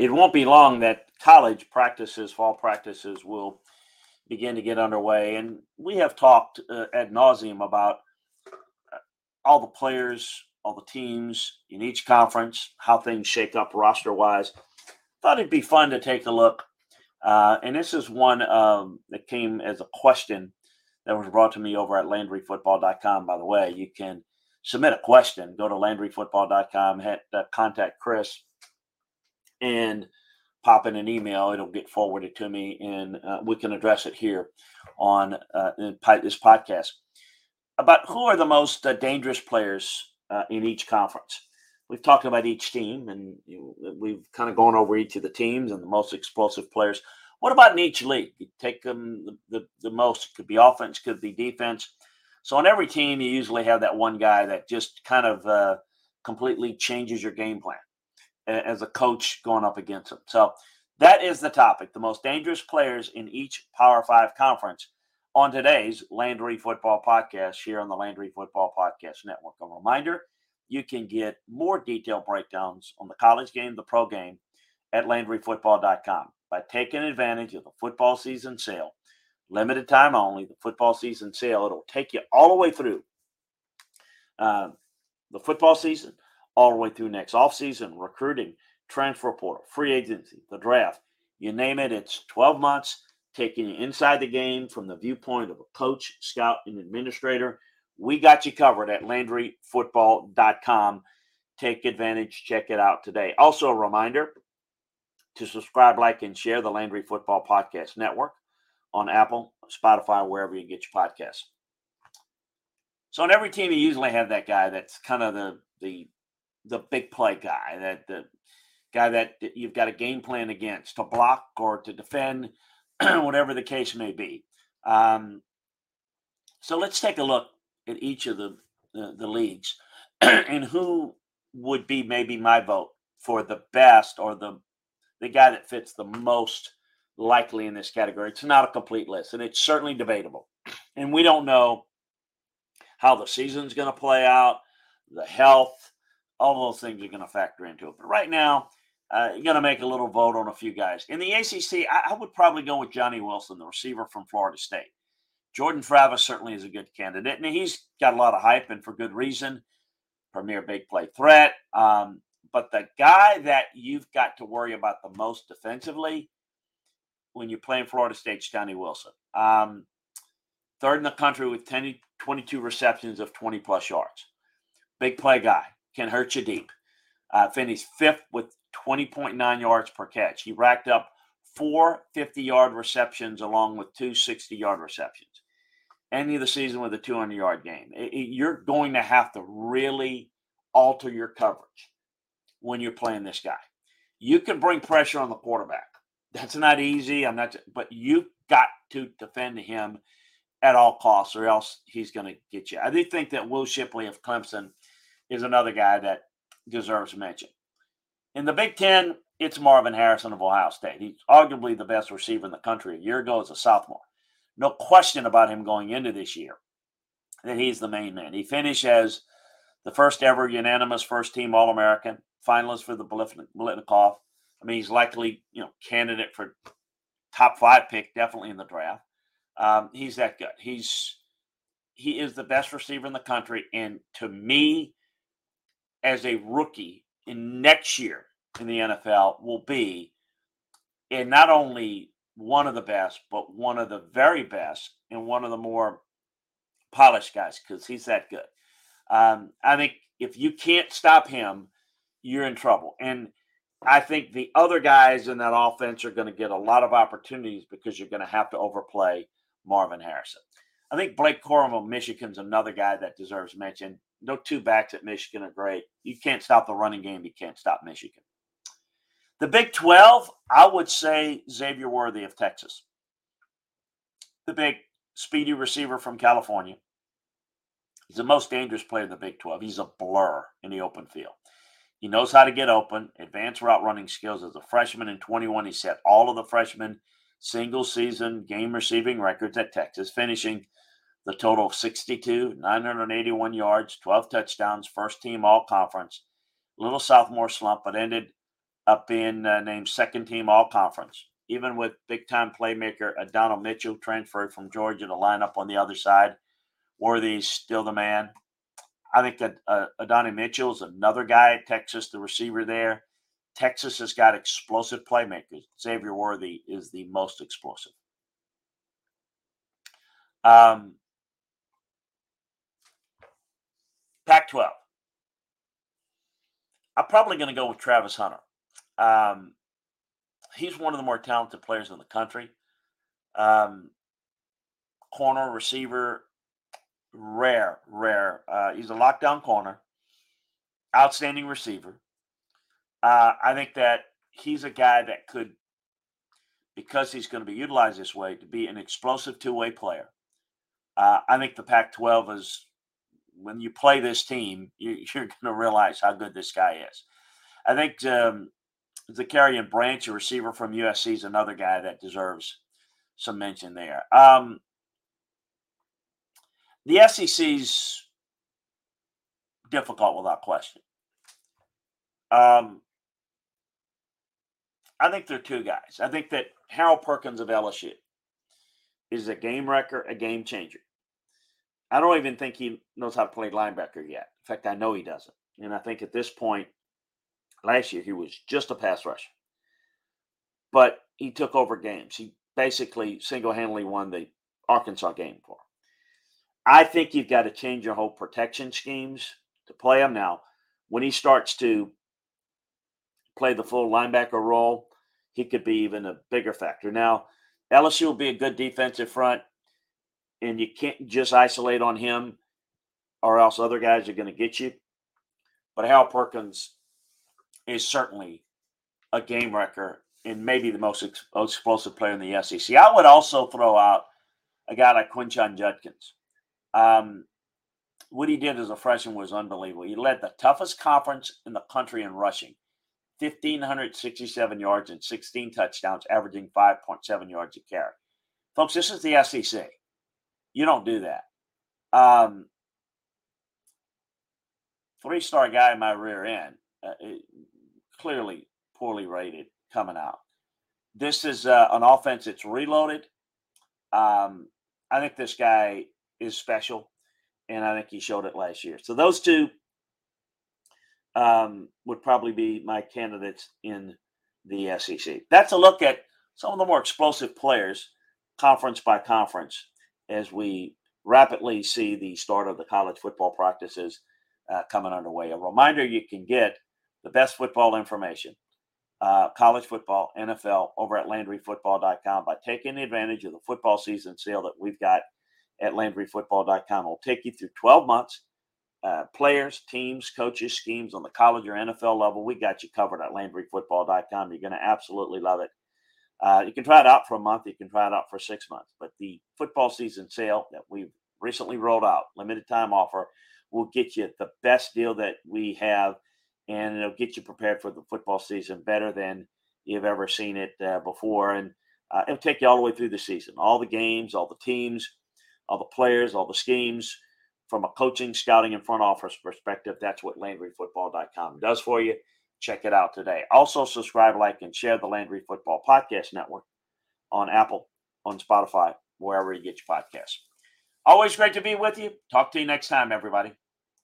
it won't be long that college practices, fall practices, will begin to get underway. And we have talked uh, ad nauseum about uh, all the players, all the teams in each conference, how things shake up roster wise. Thought it'd be fun to take a look. Uh, and this is one um, that came as a question that was brought to me over at LandryFootball.com. By the way, you can submit a question. Go to LandryFootball.com, hit, uh, contact Chris, and pop in an email. It'll get forwarded to me, and uh, we can address it here on uh, this podcast. About who are the most uh, dangerous players uh, in each conference? We've talked about each team, and you know, we've kind of gone over each of the teams and the most explosive players. What about in each league? You take them the, the, the most. It could be offense, could be defense. So on every team, you usually have that one guy that just kind of uh, completely changes your game plan as a coach going up against them. So that is the topic: the most dangerous players in each Power Five conference. On today's Landry Football Podcast here on the Landry Football Podcast Network. A reminder: you can get more detailed breakdowns on the college game, the pro game, at LandryFootball.com by taking advantage of the football season sale limited time only, the football season sale. It'll take you all the way through uh, the football season, all the way through next offseason, recruiting, transfer portal, free agency, the draft. You name it, it's 12 months taking you inside the game from the viewpoint of a coach, scout, and administrator. We got you covered at LandryFootball.com. Take advantage, check it out today. Also, a reminder to subscribe, like, and share the Landry Football Podcast Network on Apple, Spotify, wherever you get your podcasts. So on every team, you usually have that guy that's kind of the the the big play guy, that the guy that you've got a game plan against to block or to defend, whatever the case may be. Um, so let's take a look at each of the the, the leagues and who would be maybe my vote for the best or the the guy that fits the most likely in this category. It's not a complete list, and it's certainly debatable. And we don't know how the season's going to play out, the health, all those things are going to factor into it. But right now, uh, you're going to make a little vote on a few guys. In the ACC, I, I, would probably go with Johnny Wilson, the receiver from Florida State. Jordan Travis certainly is a good candidate, and he's got a lot of hype, and for good reason. Premier big play threat. Um, but the guy that you've got to worry about the most defensively when you're playing Florida State's Johnny Wilson. Um, third in the country with 10, 22 receptions of 20 plus yards. Big play guy, can hurt you deep. Uh, finished fifth with 20.9 yards per catch. He racked up four 50 yard receptions along with two 60 yard receptions. Any of the season with a 200 yard game. It, it, you're going to have to really alter your coverage when you're playing this guy. You can bring pressure on the quarterback. That's not easy. I'm not, but you've got to defend him at all costs, or else he's going to get you. I do think that Will Shipley of Clemson is another guy that deserves mention. In the Big Ten, it's Marvin Harrison of Ohio State. He's arguably the best receiver in the country. A year ago as a sophomore. No question about him going into this year that he's the main man. He finished as the first ever unanimous first team All American, finalist for the Biletnikoff I mean, he's likely, you know, candidate for top five pick, definitely in the draft. Um, he's that good. He's he is the best receiver in the country, and to me, as a rookie in next year in the NFL, will be, and not only one of the best, but one of the very best, and one of the more polished guys because he's that good. Um, I think if you can't stop him, you're in trouble. And I think the other guys in that offense are going to get a lot of opportunities because you're going to have to overplay Marvin Harrison. I think Blake Corum of Michigan's another guy that deserves mention. No two backs at Michigan are great. You can't stop the running game. You can't stop Michigan. The Big 12, I would say Xavier Worthy of Texas. The big speedy receiver from California. He's the most dangerous player in the Big 12. He's a blur in the open field. He knows how to get open, advanced route running skills. As a freshman in 21, he set all of the freshman single season game receiving records at Texas, finishing the total of 62, 981 yards, 12 touchdowns, first team all conference. Little sophomore slump, but ended up being uh, named second team all conference. Even with big time playmaker Adonai Mitchell transferred from Georgia to line up on the other side, Worthy's still the man. I think that uh, Adonai Mitchell is another guy at Texas, the receiver there. Texas has got explosive playmakers. Xavier Worthy is the most explosive. Um, Pac 12. I'm probably going to go with Travis Hunter. Um, he's one of the more talented players in the country. Um, corner, receiver, rare, rare. Uh, he's a lockdown corner, outstanding receiver. Uh, I think that he's a guy that could, because he's going to be utilized this way, to be an explosive two way player. Uh, I think the Pac 12 is, when you play this team, you, are going to realize how good this guy is. I think um, Zachariah Branch, a receiver from USC, is another guy that deserves some mention there. Um, the SEC's difficult without question. Um, I think there are two guys. I think that Harold Perkins of LSU is a game wrecker, a game changer. I don't even think he knows how to play linebacker yet. In fact, I know he doesn't. And I think at this point, last year, he was just a pass rusher. But he took over games. He basically single handedly won the Arkansas game for him. I think you've got to change your whole protection schemes to play him now. When he starts to play the full linebacker role, he could be even a bigger factor. Now, LSU will be a good defensive front, and you can't just isolate on him, or else other guys are going to get you. But Hal Perkins is certainly a game wrecker and maybe the most ex- explosive player in the SEC. I would also throw out a guy like Quinshon Judkins. Um, what he did as a freshman was unbelievable. He led the toughest conference in the country in rushing 1,567 yards and 16 touchdowns, averaging 5.7 yards a carry. Folks, this is the SEC. You don't do that. Um, Three star guy in my rear end, uh, clearly poorly rated coming out. This is uh, an offense that's reloaded. Um, I think this guy is special, and I think he showed it last year. So those two um, would probably be my candidates in the SEC. That's a look at some of the more explosive players, conference by conference, as we rapidly see the start of the college football practices uh, coming underway. A reminder you can get the best football information, uh, college football, NFL, over at LandryFootball.com by taking advantage of the football season sale that we've got at LandryFootball.com. It'll take you through 12 months. Uh, players, teams, coaches, schemes on the college or NFL level. We got you covered at LandryFootball.com. You're going to absolutely love it. Uh, you can try it out for a month. You can try it out for six months. But the football season sale that we've recently rolled out, limited time offer, will get you the best deal that we have, and it'll get you prepared for the football season better than you've ever seen it uh, before. And uh, it'll take you all the way through the season, all the games, all the teams, all the players, all the schemes. From a coaching, scouting, and front office perspective, that's what LandryFootball.com does for you. Check it out today. Also, subscribe, like, and share the Landry Football Podcast Network on Apple, on Spotify, wherever you get your podcasts. Always great to be with you. Talk to you next time, everybody.